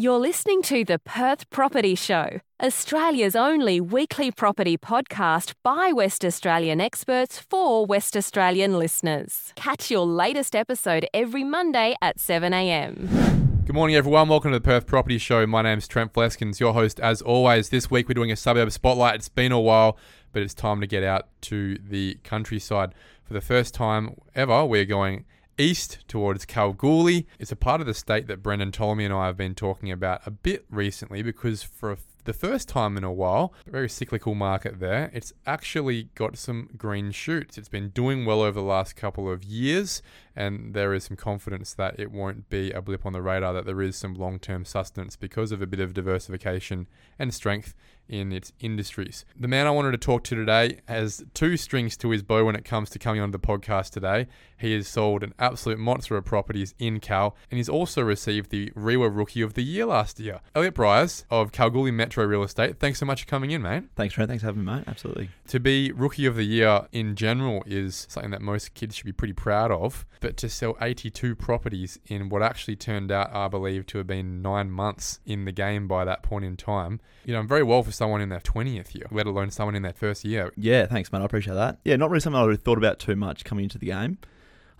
You're listening to the Perth Property Show, Australia's only weekly property podcast by West Australian experts for West Australian listeners. Catch your latest episode every Monday at 7am. Good morning, everyone. Welcome to the Perth Property Show. My name's Trent Fleskens, your host as always. This week we're doing a suburb spotlight. It's been a while, but it's time to get out to the countryside. For the first time ever, we're going east towards Kalgoorlie. It's a part of the state that Brendan Ptolemy and I have been talking about a bit recently because for the first time in a while, a very cyclical market there. It's actually got some green shoots. It's been doing well over the last couple of years, and there is some confidence that it won't be a blip on the radar, that there is some long term sustenance because of a bit of diversification and strength in its industries. The man I wanted to talk to today has two strings to his bow when it comes to coming onto the podcast today. He has sold an absolute monster of properties in Kal, and he's also received the REIWA Rookie of the Year last year. Elliot Briers of Kalgoorlie Metro Real Estate, thanks so much for coming in, mate. Thanks, Trent. Thanks for having me, mate. Absolutely. To be Rookie of the Year in general is something that most kids should be pretty proud of, but to sell 82 properties in what actually turned out, I believe, to have been nine months in the game by that point in time, you know, very well for someone in their 20th year, let alone someone in their first year. Yeah, thanks, man. I appreciate that. Yeah, not really something I really thought about too much coming into the game.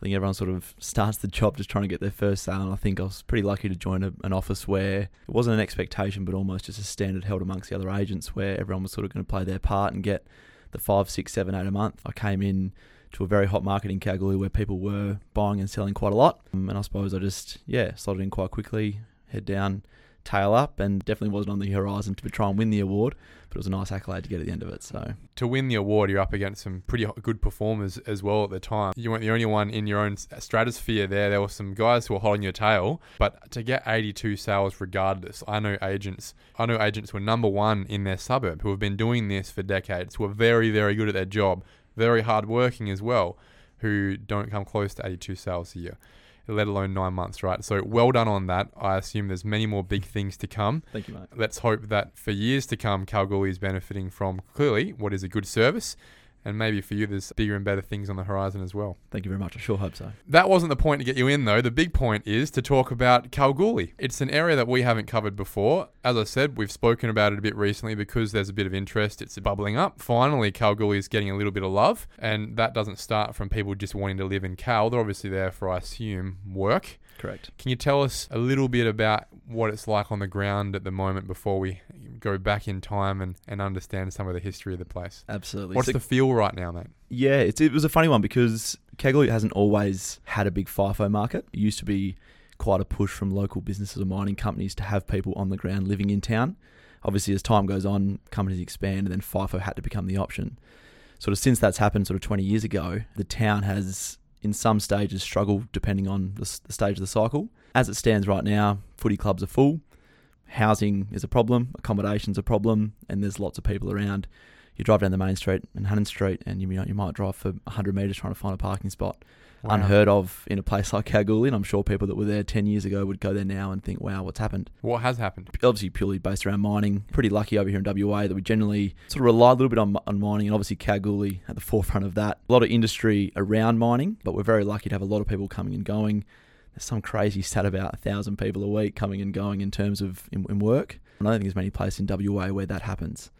I think everyone sort of starts the job just trying to get their first sale. And I think I was pretty lucky to join a, an office where it wasn't an expectation, but almost just a standard held amongst the other agents where everyone was sort of going to play their part and get the five, six, seven, eight a month. I came in to a very hot market in Kalgoorlie where people were buying and selling quite a lot. Um, and I suppose I just, yeah, slotted in quite quickly, head down, tail up, and definitely wasn't on the horizon to try and win the award. But it was a nice accolade to get at the end of it. So to win the award, you're up against some pretty good performers as well at the time. You weren't the only one in your own stratosphere there. There were some guys who were holding your tail, but to get 82 sales regardless, I know agents. I know agents were number one in their suburb who have been doing this for decades, who are very, very good at their job, very hardworking as well, who don't come close to 82 sales a year let alone nine months, right? So well done on that. I assume there's many more big things to come. Thank you, mate. Let's hope that for years to come, Kalgoorlie is benefiting from clearly what is a good service and maybe for you, there's bigger and better things on the horizon as well. Thank you very much. I sure hope so. That wasn't the point to get you in, though. The big point is to talk about Kalgoorlie. It's an area that we haven't covered before. As I said, we've spoken about it a bit recently because there's a bit of interest. It's bubbling up. Finally, Kalgoorlie is getting a little bit of love, and that doesn't start from people just wanting to live in Kal. They're obviously there for, I assume, work. Correct. Can you tell us a little bit about what it's like on the ground at the moment before we go back in time and, and understand some of the history of the place? Absolutely. What's So- the feel right now, mate? Yeah, it's, it was a funny one because Kalgoorlie hasn't always had a big FIFO market. It used to be quite a push from local businesses or mining companies to have people on the ground living in town. Obviously, as time goes on, companies expand, and then FIFO had to become the option. Sort of since that's happened, sort of 20 years ago, the town has, in some stages, struggle depending on the, the stage of the cycle. As it stands right now, footy clubs are full, housing is a problem, accommodation's a problem, and there's lots of people around you drive down the main street and Hannan Street and you, you might drive for 100 metres trying to find a parking spot. Wow. Unheard of in a place like Kalgoorlie. And I'm sure people that were there 10 years ago would go there now and think, wow, what's happened? What has happened? Obviously, purely based around mining. Pretty lucky over here in WA that we generally sort of rely a little bit on, on mining and obviously Kalgoorlie at the forefront of that. A lot of industry around mining, but we're very lucky to have a lot of people coming and going. There's some crazy stat about a thousand people a week coming and going in terms of in, in work. And I don't think there's many places in WA where that happens.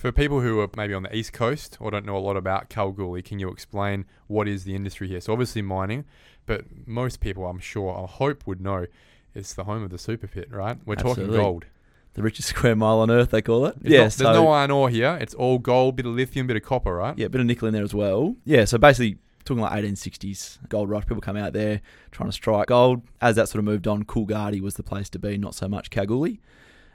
For people who are maybe on the east coast or don't know a lot about Kalgoorlie, can you explain what is the industry here? So obviously mining, but most people, I'm sure, I hope would know, it's the home of the super pit, right? We're talking gold. The richest square mile on earth, they call it. It's yeah, not- so there's no iron ore here. It's all gold, bit of lithium, bit of copper, right? Yeah, bit of nickel in there as well. Yeah, so basically talking like 1860s gold rush. People come out there trying to strike gold. As that sort of moved on, Coolgardie was the place to be, not so much Kalgoorlie.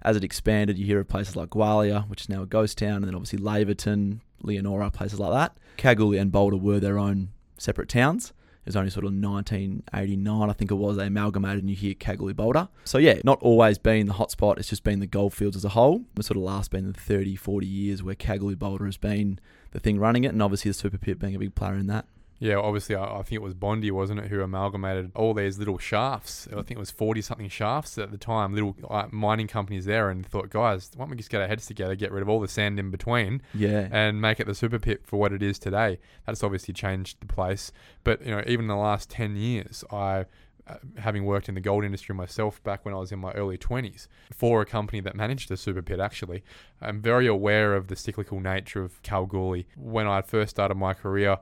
As it expanded, you hear of places like Gwalia, which is now a ghost town, and then obviously Laverton, Leonora, places like that. Kalgoorlie and Boulder were their own separate towns. It was only sort of 1989, I think it was, they amalgamated and you hear Kalgoorlie Boulder. So yeah, not always been the hotspot, it's just been the goldfields as a whole. It's sort of last been the 30, 40 years where Kalgoorlie Boulder has been the thing running it, and obviously the Super Pit being a big player in that. Yeah, obviously, I, I think it was Bondi, wasn't it, who amalgamated all these little shafts. I think it was 40 something shafts at the time, little uh, mining companies there, and thought, guys, why don't we just get our heads together, get rid of all the sand in between, Yeah. and make it the super pit for what it is today. That's obviously changed the place. But, you know, even in the last 10 years, I uh, having worked in the gold industry myself back when I was in my early 20s for a company that managed the super pit actually, I'm very aware of the cyclical nature of Kalgoorlie. When I first started my career,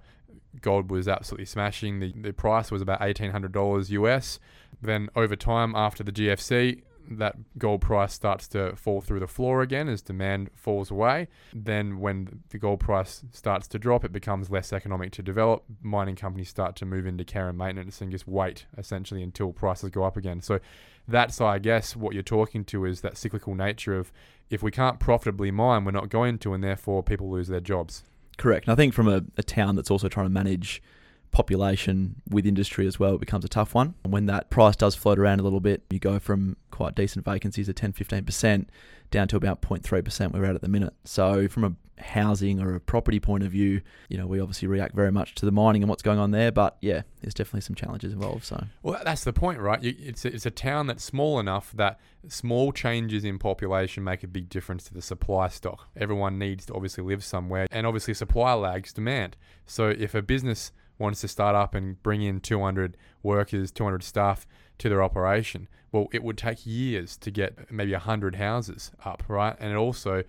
gold was absolutely smashing. The, the price was about $1,800 US. Then over time, after the GFC, that gold price starts to fall through the floor again as demand falls away. Then, when the gold price starts to drop, it becomes less economic to develop. Mining companies start to move into care and maintenance and just wait essentially until prices go up again. So, that's, I guess, what you're talking to is that cyclical nature of if we can't profitably mine, we're not going to, and therefore people lose their jobs. Correct. And I think from a, a town that's also trying to manage population with industry as well, it becomes a tough one. And when that price does float around a little bit, you go from quite decent vacancies of 10, 15% down to about 0.3% we're at at the minute. So from a housing or a property point of view, you know, we obviously react very much to the mining and what's going on there. But yeah, there's definitely some challenges involved. So well, that's the point, right? It's a, it's a town that's small enough that small changes in population make a big difference to the supply stock. Everyone needs to obviously live somewhere, and obviously supply lags demand. So if a business wants to start up and bring in 200 workers, 200 staff to their operation, well, it would take years to get maybe 100 houses up, right? And it also,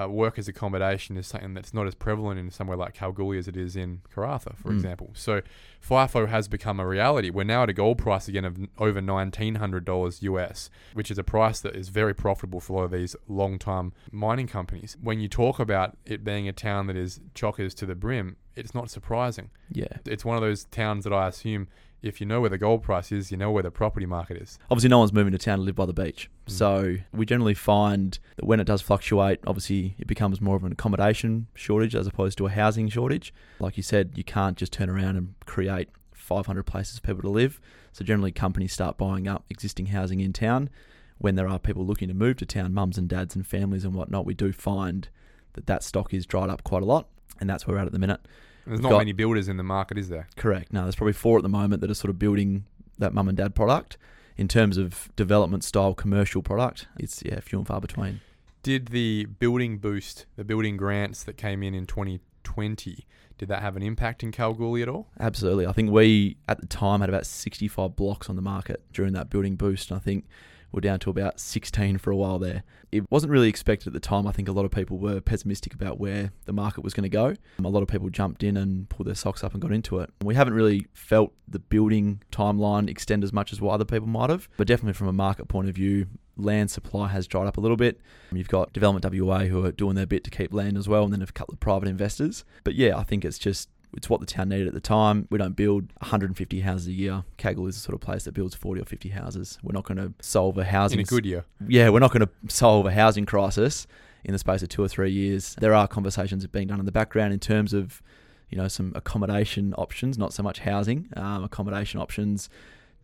uh, workers' accommodation is something that's not as prevalent in somewhere like Kalgoorlie as it is in Karratha, for Mm. example. So FIFO has become a reality. We're now at a gold price again of over $1,900 US, which is a price that is very profitable for a lot of these long time mining companies. When you talk about it being a town that is chockers to the brim, it's not surprising. yeah, It's one of those towns that I assume if you know where the gold price is, you know where the property market is. obviously no one's moving to town to live by the beach. Mm. So we generally find that when it does fluctuate, obviously it becomes more of an accommodation shortage as opposed to a housing shortage. Like you said, you can't just turn around and create 500 places for people to live. So generally companies start buying up existing housing in town. When there are people looking to move to town, mums and dads and families and whatnot, we do find that that stock is dried up quite a lot. And that's where we're at at the minute. There's not got- many builders in the market, is there? Correct. No, there's probably four at the moment that are sort of building that mum and dad product. In terms of development style commercial product, it's yeah, few and far between. Did the building boost, the building grants that came in in 2020, did that have an impact in Kalgoorlie at all? Absolutely. I think we at the time had about 65 blocks on the market during that building boost. And I think we're down to about 16 for a while there. It wasn't really expected at the time. I think a lot of people were pessimistic about where the market was going to go. Um, A lot of people jumped in and pulled their socks up and got into it. We haven't really felt the building timeline extend as much as what other people might have, but definitely from a market point of view, land supply has dried up a little bit. You've got Development WA who are doing their bit to keep land as well, and then a couple of private investors. But yeah, I think it's just it's what the town needed at the time. We don't build 150 houses a year. Kaggle is the sort of place that builds 40 or 50 houses. We're not going to solve a housing In a good year. yeah, we're not going to solve a housing crisis in the space of two or three years. There are conversations being done in the background in terms of, you know, some accommodation options, not so much housing, um, accommodation options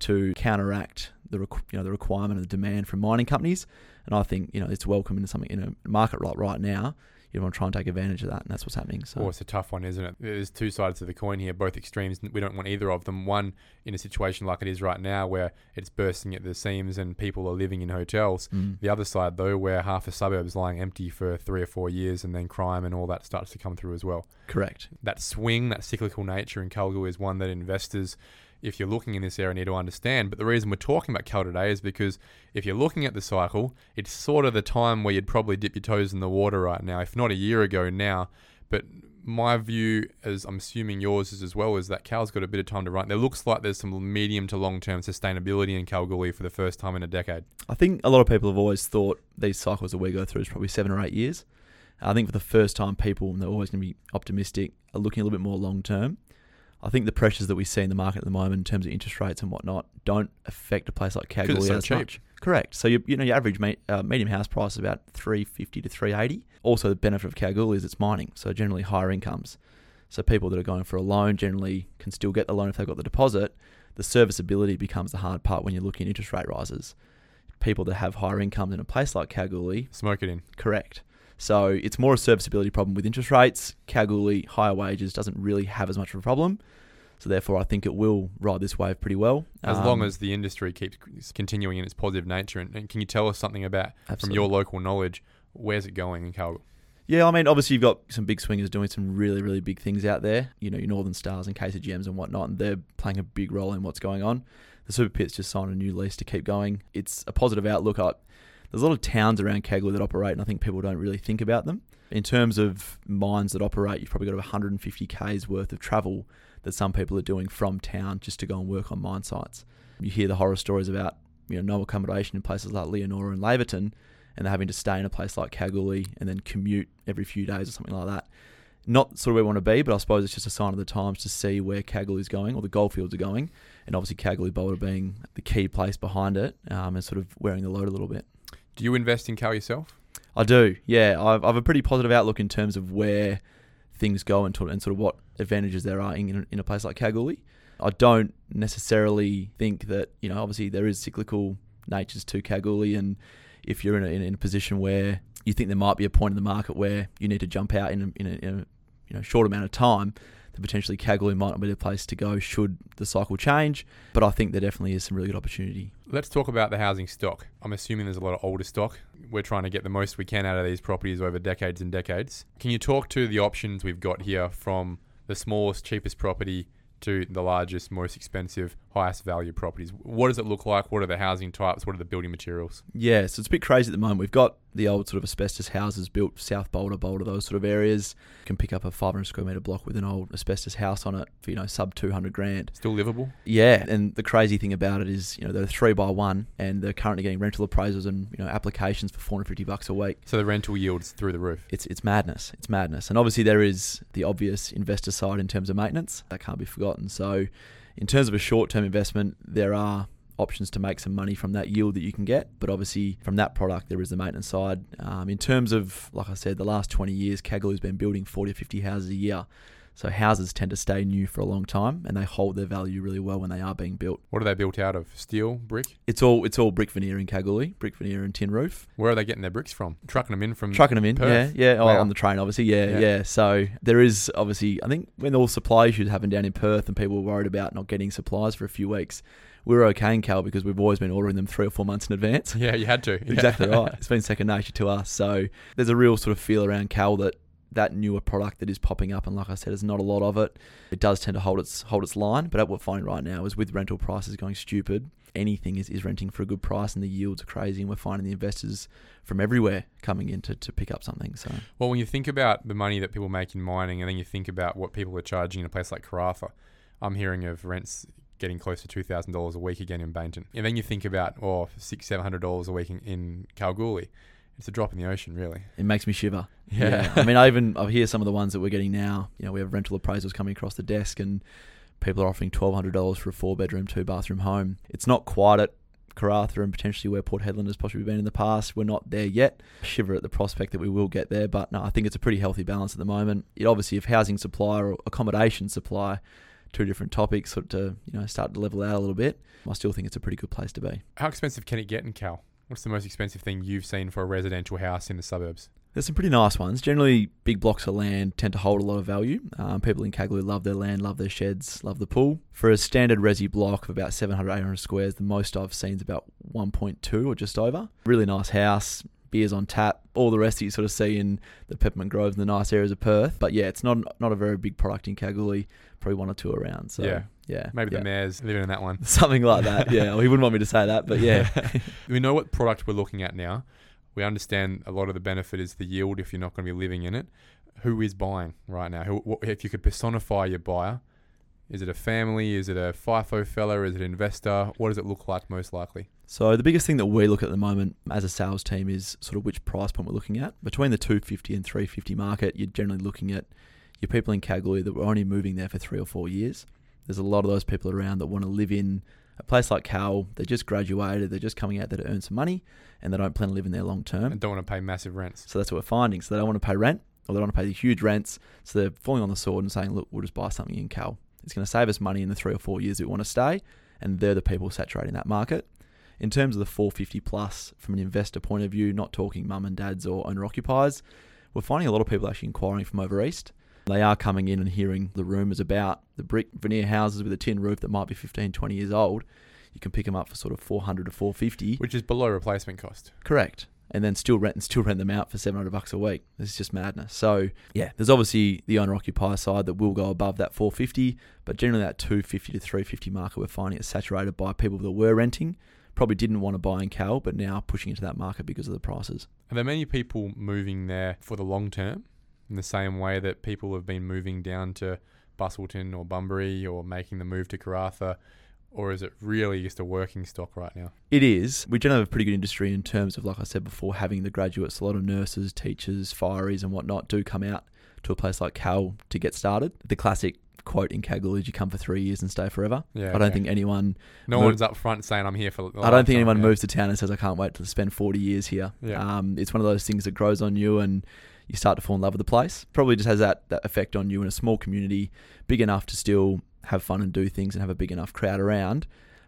to counteract the requ- you know the requirement and the demand from mining companies. And I think you know it's welcome in something in a market right right now. You want to try and take advantage of that, and that's what's happening. So Oh, it's a tough one, isn't it? There's two sides to the coin here, both extremes. We don't want either of them. One, in a situation like it is right now, where it's bursting at the seams and people are living in hotels. mm, The other side, though, where half a suburb is lying empty for three or four years and then crime and all that starts to come through as well. correct. That swing, that cyclical nature in Kalgoorlie is one that investors, if you're looking in this area, need to understand. But the reason we're talking about Kal today is because if you're looking at the cycle, it's sort of the time where you'd probably dip your toes in the water right now, if not a year ago now. But my view, as I'm assuming yours is as well, is that Kal's got a bit of time to run. There looks like there's some medium to long term sustainability in Kalgoorlie for the first time in a decade. I think a lot of people have always thought these cycles that we go through is probably seven or eight years. I think for the first time, people, and they're always going to be optimistic, are looking a little bit more long term. I think the pressures that we see in the market at the moment in terms of interest rates and whatnot don't affect a place like Kalgoorlie so as cheap. much. Correct. So you, you know your average me, uh, medium house price is about three fifty to three eighty. Also, the benefit of Kalgoorlie is it's mining, so generally higher incomes. So people that are going for a loan generally can still get the loan if they've got the deposit. The serviceability becomes the hard part when you're looking at interest rate rises. People that have higher incomes in a place like Kalgoorlie, Smoke it in. correct. So it's more a serviceability problem with interest rates. Kalgoorlie, higher wages doesn't really have as much of a problem. So therefore, I think it will ride this wave pretty well. As long Um, as the industry keeps continuing in its positive nature. And, and can you tell us something about, from your local knowledge, where's it going in Kalgoorlie? Yeah, I mean, obviously you've got some big swingers doing some really, really big things out there. You know, your Northern Stars and KCGMs and whatnot, and they're playing a big role in what's going on. The Super Pit's just signed a new lease to keep going. It's a positive outlook. I, there's a lot of towns around Kalgoorlie that operate, and I think people don't really think about them. In terms of mines that operate, you've probably got 150 k's worth of travel that some people are doing from town just to go and work on mine sites. You hear the horror stories about you know no accommodation in places like Leonora and Laverton, and they're having to stay in a place like Kalgoorlie and then commute every few days or something like that. Not sort of where we want to be, but I suppose it's just a sign of the times to see where Kalgoorlie is going or the goldfields are going, and obviously Kalgoorlie Boulder being the key place behind it um, and sort of wearing the load a little bit. Do you invest in Kal yourself? I do, yeah. I've, I've a pretty positive outlook in terms of where things go and, and sort of what advantages there are in, in a place like Kalgoorlie. I don't necessarily think that, you know, obviously there is cyclical natures to Kalgoorlie, and if you're in a, in a position where you think there might be a point in the market where you need to jump out in a, in a, in a you know short amount of time, potentially Kalgoorlie might not be the place to go should the cycle change. But I think there definitely is some really good opportunity. Let's talk about the housing stock. I'm assuming there's a lot of older stock. We're trying to get the most we can out of these properties over decades and decades. Can you talk to the options we've got here from the smallest, cheapest property to the largest, most expensive, highest value properties. What does it look like? What are the housing types? What are the building materials? Yeah, so it's a bit crazy at the moment. We've got the old sort of asbestos houses built South Boulder, Boulder, those sort of areas. You can pick up a 500 square metre block with an old asbestos house on it for, you know, sub 200 grand. Still livable? Yeah, and the crazy thing about it is, you know, they're three by one and they're currently getting rental appraisals and, you know, applications for 450 bucks a week. So the rental yields through the roof. It's, it's madness. It's madness. And obviously there is the obvious investor side in terms of maintenance. That can't be forgotten. So in terms of a short term investment, there are options to make some money from that yield that you can get. But obviously, from that product, there is the maintenance side. Um, in terms of, like I said, the last 20 years, Kalgoorlie's been building 40 or 50 houses a year. So houses tend to stay new for a long time, and they hold their value really well when they are being built. What are they built out of? Steel, brick? It's all it's all brick veneer in Kalgoorlie, brick veneer and tin roof. Where are they getting their bricks from? Trucking them in from trucking them in, Perth? yeah, yeah, oh, on the train, obviously, yeah, Yeah. yeah, So there is obviously, I think when all supply issues happened down in Perth and people were worried about not getting supplies for a few weeks, we were okay in Kal because we've always been ordering them three or four months in advance. Yeah, you had to. Yeah. Exactly right. It's been second nature to us. So there's a real sort of feel around Kal that that newer product that is popping up, and like I said, there's not a lot of it. It does tend to hold its hold its line, but what we're finding right now is with rental prices going stupid, anything is, is renting for a good price, and the yields are crazy, and we're finding the investors from everywhere coming in to, to pick up something. So Well, when you think about the money that people make in mining, and then you think about what people are charging in a place like Karratha, I'm hearing of rents getting close to two thousand dollars a week again in Baynton. And then you think about oh six seven hundred dollars a week in, in Kalgoorlie. It's a drop in the ocean, really. it makes me shiver. Yeah. I mean, I even I hear some of the ones that we're getting now. You know, we have rental appraisals coming across the desk, and people are offering twelve hundred dollars for a four bedroom, two bathroom home. It's not quite at Karratha and potentially where Port Hedland has possibly been in the past. We're not there yet. Shiver at the prospect that we will get there, but no, I think it's a pretty healthy balance at the moment. It obviously, if housing supply or accommodation supply, two different topics, sort of to you know start to level out a little bit. I still think it's a pretty good place to be. How expensive can it get in Kal? What's the most expensive thing you've seen for a residential house in the suburbs? There's some pretty nice ones. Generally, big blocks of land tend to hold a lot of value. Um, people in Kalgoorlie love their land, love their sheds, love the pool. For a standard resi block of about 700, 800 squares, the most I've seen is about 1.2 or just over. Really nice house, beers on tap, all the rest that you sort of see in the Peppermint Groves and the nice areas of Perth. But yeah, it's not not a very big product in Kalgoorlie. Probably one or two around. So Yeah. Yeah, Maybe yeah. the mayor's living in that one. something like that. Yeah, well, he wouldn't want me to say that, but yeah. we know what product we're looking at now. We understand a lot of the benefit is the yield if you're not going to be living in it. Who is buying right now? Who, what, if you could personify your buyer, is it a family? Is it a FIFO fella? Is it an investor? What does it look like most likely? So the biggest thing that we look at at the moment as a sales team is sort of which price point we're looking at. Between the 250 and 350 market, you're generally looking at your people in Kalgoorlie that were only moving there for three or four years. There's a lot of those people around that want to live in a place like Kal. They just graduated, they're just coming out there to earn some money, and they don't plan to live in there long term. And don't want to pay massive rents. So that's what we're finding. So they don't want to pay rent, or they don't want to pay the huge rents. So they're falling on the sword and saying, "Look, we'll just buy something in Kal. It's going to save us money in the three or four years that we want to stay." And they're the people saturating that market. In terms of the 450 plus, from an investor point of view, not talking mum and dads or owner occupiers, we're finding a lot of people actually inquiring from over east. They are coming in and hearing the rumours about the brick veneer houses with a tin roof that might be 15, 20 years old. You can pick them up for sort of 400 to 450. Which is below replacement cost. Correct. and then still rent and still rent them out for 700 bucks a week. It's just madness. So yeah, there's obviously the owner occupier side that will go above that 450, but generally that 250 to 350 market we're finding it saturated by people that were renting, probably didn't want to buy in Kal, but now pushing into that market because of the prices. Are there many people moving there for the long term in the same way that people have been moving down to Busselton or Bunbury or making the move to Karratha? Or is it really just a working stock right now? It is. We generally have a pretty good industry in terms of, like I said before, having the graduates. A lot of nurses, teachers, fireys, and whatnot do come out to a place like Kal to get started. The classic quote in Kalgoorlie is you come for three years and stay forever. Yeah, I don't okay. think anyone No one's up front saying I'm here for. I don't think lifetime," anyone yeah. moves to town and says, I can't wait to spend 40 years here. Yeah. Um, it's one of those things that grows on you and you start to fall in love with the place. Probably just has that, that effect on you in a small community, big enough to still have fun and do things and have a big enough crowd around,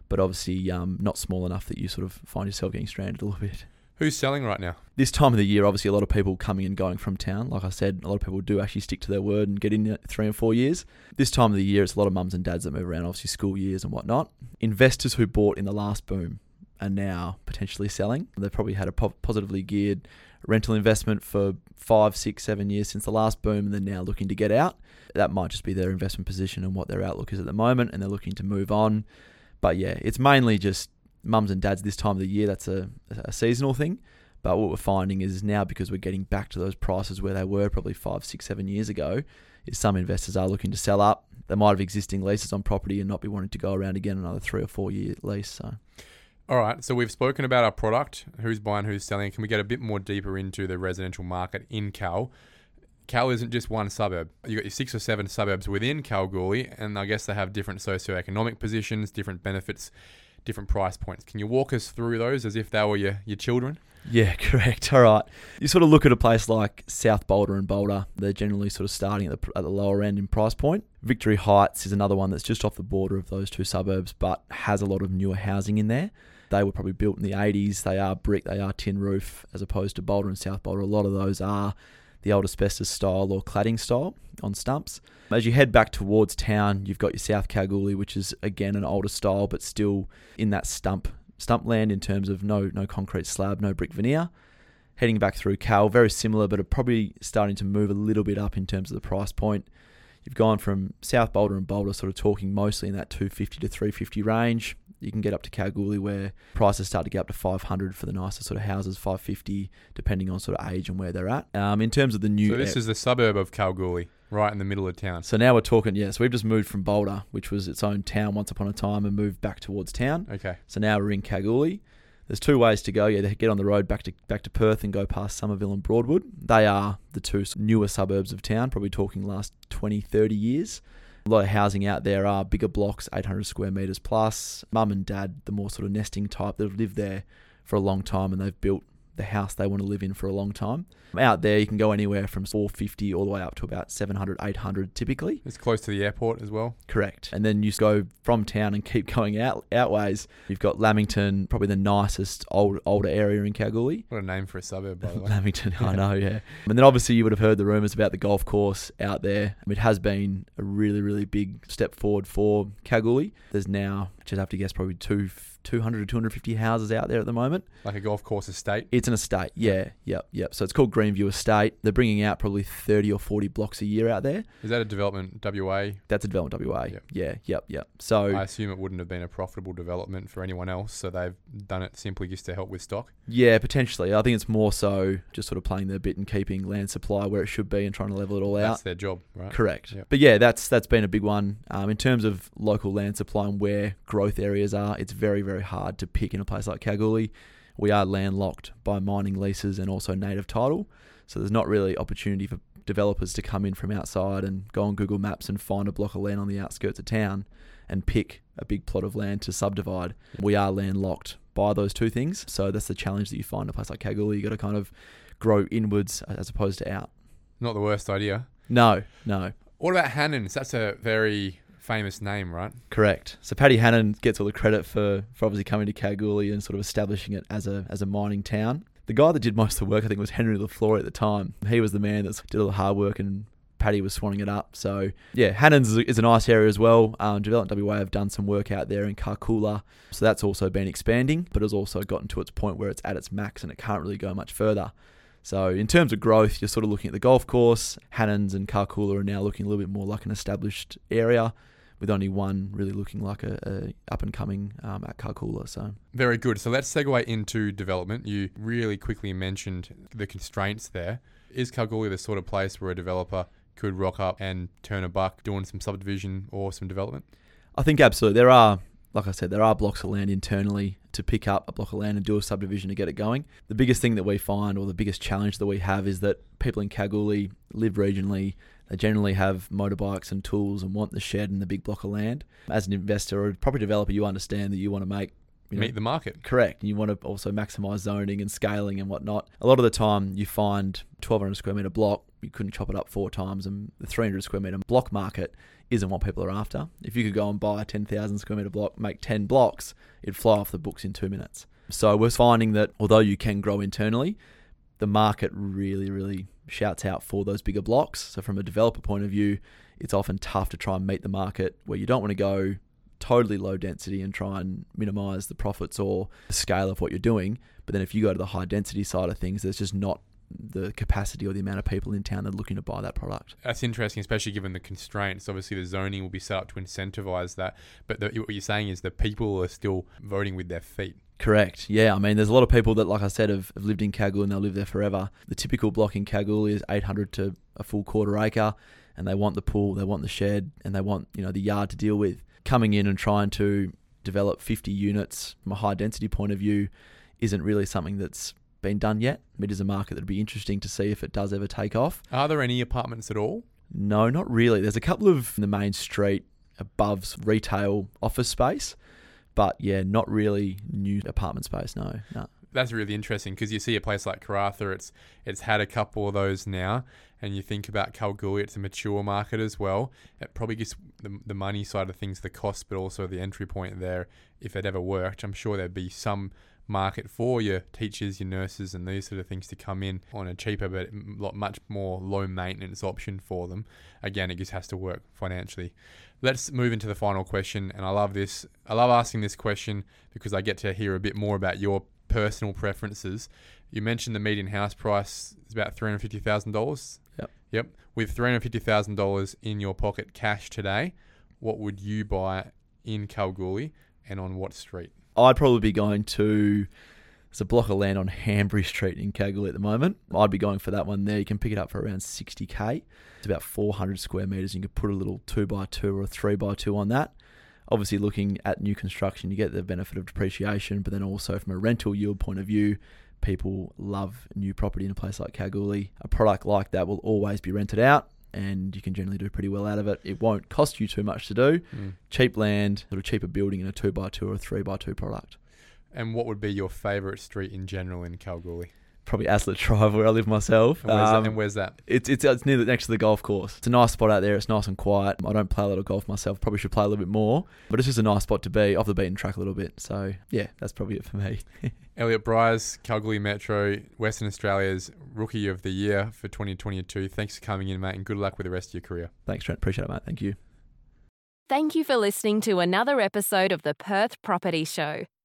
but obviously um, not small enough that you sort of find yourself getting stranded a little bit. Who's selling right now? This time of the year, obviously, a lot of people coming and going from town. Like I said, a lot of people do actually stick to their word and get in three and four years. This time of the year, it's a lot of mums and dads that move around, obviously, school years and whatnot. Investors who bought in the last boom are now potentially selling. They've probably had a po- positively geared rental investment for five, six, seven years since the last boom, and they're now looking to get out. That might just be their investment position and what their outlook is at the moment, and they're looking to move on. But yeah, it's mainly just mums and dads this time of the year. That's a, a seasonal thing. But what we're finding is now because we're getting back to those prices where they were probably five, six, seven years ago, is some investors are looking to sell up. They might have existing leases on property and not be wanting to go around again another three or four year lease. So All right, so we've spoken about our product, who's buying, who's selling. Can we get a bit more deeper into the residential market in Kal? Kal isn't just one suburb. You've got your six or seven suburbs within Kalgoorlie, and I guess they have different socioeconomic positions, different benefits, different price points. Can you walk us through those as if they were your, your children? Yeah, correct. All right. You sort of look at a place like South Boulder and Boulder. They're generally sort of starting at the, at the lower end in price point. Victory Heights is another one that's just off the border of those two suburbs, but has a lot of newer housing in there. They were probably built in the 80s. They are brick, they are tin roof, as opposed to Boulder and South Boulder. A lot of those are the old asbestos style or cladding style on stumps. As you head back towards town, you've got your South Kalgoorlie, which is again an older style, but still in that stump stump land in terms of no no concrete slab, no brick veneer. Heading back through Kal, very similar, but are probably starting to move a little bit up in terms of the price point. You've gone from South Boulder and Boulder, sort of talking mostly in that 250 to 350 range. You can get up to Kalgoorlie where prices start to get up to 500 for the nicer sort of houses, 550 depending on sort of age and where they're at. Um, in terms of the new, So this is the suburb of Kalgoorlie, right in the middle of town. so now we're talking. Yeah, so we've just moved from Boulder, which was its own town once upon a time, and moved back towards town. Okay. So now we're in Kalgoorlie. There's two ways to go. Yeah, they get on the road back to back to Perth and go past Somerville and Broadwood. They are the two newer suburbs of town, probably talking last 20, 30 years. A lot of housing out there are bigger blocks, 800 square meters plus. Mum and dad, the more sort of nesting type, that have lived there for a long time and they've built the house they want to live in for a long time. Out there, you can go anywhere from 450 all the way up to about 700, 800 typically. It's close to the airport as well. Correct. And then you go from town and keep going out outways. You've got Lamington, probably the nicest old older area in Kalgoorlie. What a name for a suburb, by the way. Lamington, I know, yeah. And then obviously you would have heard the rumours about the golf course out there. It has been a really, really big step forward for Kalgoorlie. There's now, just have to guess, probably two, 200 to 250 houses out there at the moment. like a golf course estate. It's an estate, yeah, yep, yep. So it's called Greenview Estate. They're bringing out probably 30 or 40 blocks a year out there. Is that a development WA? That's a development WA. Yep. Yeah, yep, yep. So I assume it wouldn't have been a profitable development for anyone else, so they've done it simply just to help with stock. Yeah, potentially. I think it's more so just sort of playing their bit and keeping land supply where it should be and trying to level it all out. That's their job, right? Correct. Yep. But yeah, that's that's been a big one. Um, in terms of local land supply and where growth areas are, it's very very hard to pick in a place like Kalgoorlie. We are landlocked by mining leases and also native title, so there's not really opportunity for developers to come in from outside and go on Google Maps and find a block of land on the outskirts of town and pick a big plot of land to subdivide. We are landlocked by those two things, so that's the challenge that you find in a place like Kalgoorlie. You got to kind of grow inwards as opposed to out. Not the worst idea. No, no. What about Hannans? That's a very famous name, right? Correct. So Paddy Hannan gets all the credit for, for obviously coming to Kalgoorlie and sort of establishing it as a as a mining town. The guy that did most of the work, I think, was Henry LaFleur at the time. He was the man that did all the hard work and Paddy was swanning it up. So yeah, Hannans is a, nice area as well. Um, Development WA have done some work out there in Karlkurla, so that's also been expanding, but has also gotten to its point where it's at its max and it can't really go much further. So in terms of growth, you're sort of looking at the golf course. Hannans and Karlkurla are now looking a little bit more like an established area, with only one really looking like a, a up and coming um, at Karlkurla. So Very good. So let's segue into development. You really quickly mentioned the constraints there. Is Kalgoorlie the sort of place where a developer could rock up and turn a buck doing some subdivision or some development? I think absolutely there are, like I said, there are blocks of land internally to pick up a block of land and do a subdivision to get it going. The biggest thing that we find, or the biggest challenge that we have, is that people in Kalgoorlie live regionally. They generally have motorbikes and tools and want the shed and the big block of land. As an investor or a property developer, you understand that you want to make you know, Meet the market. Correct. You want to also maximize zoning and scaling and whatnot. A lot of the time, you find 1,200 square meter block, you couldn't chop it up four times, and the 300 square meter block market isn't what people are after. If you could go and buy a 10,000 square meter block, make 10 blocks, it'd fly off the books in two minutes. So we're finding that although you can grow internally, the market really, really shouts out for those bigger blocks. So from a developer point of view, it's often tough to try and meet the market where you don't want to go totally low density and try and minimize the profits or the scale of what you're doing. But then if you go to the high density side of things, there's just not the capacity or the amount of people in town that are looking to buy that product. That's interesting, especially given the constraints. Obviously, the zoning will be set up to incentivize that. But the, what you're saying is the people are still voting with their feet. Correct. Yeah. I mean, there's a lot of people that, like I said, have, have lived in Kalgoorlie and they'll live there forever. The typical block in Kalgoorlie is 800 to a full quarter acre, and they want the pool, they want the shed, and they want you know the yard to deal with. Coming in and trying to develop 50 units from a high density point of view isn't really something that's been done yet. It is a market that'd be interesting to see if it does ever take off. Are there any apartments at all? No, not really. There's a couple of the main street above retail office space, but yeah, not really new apartment space. No, no. That's really interesting because you see a place like Karratha, it's it's had a couple of those now, and you think about Kalgoorlie, it's a mature market as well. It probably gets the, the money side of things, the cost, but also the entry point there. If it ever worked, I'm sure there'd be some market for your teachers, your nurses, and these sort of things to come in on a cheaper but lot much more low maintenance option for them. Again, it just has to work financially. Let's move into the final question, and I love this. I love asking this question because I get to hear a bit more about your personal preferences. You mentioned the median house price is about three hundred fifty thousand dollars. Yep. Yep. With three hundred fifty thousand dollars in your pocket, cash today, what would you buy in Kalgoorlie, and on what street? I'd probably be going to. There's a block of land on Hanbury Street in Kalgoorlie at the moment. I'd be going for that one there. You can pick it up for around 60k. It's about 400 square meters. You can put a little two by two or a three by two on that. Obviously, looking at new construction, you get the benefit of depreciation, but then also from a rental yield point of view, people love new property in a place like Kalgoorlie. A product like that will always be rented out and you can generally do pretty well out of it. It won't cost you too much to do. Mm. Cheap land, sort of cheaper building in a two by two or a three by two product. And what would be your favourite street in general in Kalgoorlie? Probably Aslett Drive, where I live myself. And where's, Um, that, and where's that? It's, it's it's near the, next to the golf course. It's a nice spot out there. It's nice and quiet. I don't play a lot of golf myself. Probably should play a little bit more, but it's just a nice spot to be off the beaten track a little bit. So yeah, that's probably it for me. Elliot Briers, Kalgoorlie Metro, Western Australia's Rookie of the Year for 2022. Thanks for coming in, mate, and good luck with the rest of your career. Thanks, Trent. Appreciate it, mate. Thank you. Thank you for listening to another episode of the Perth Property Show.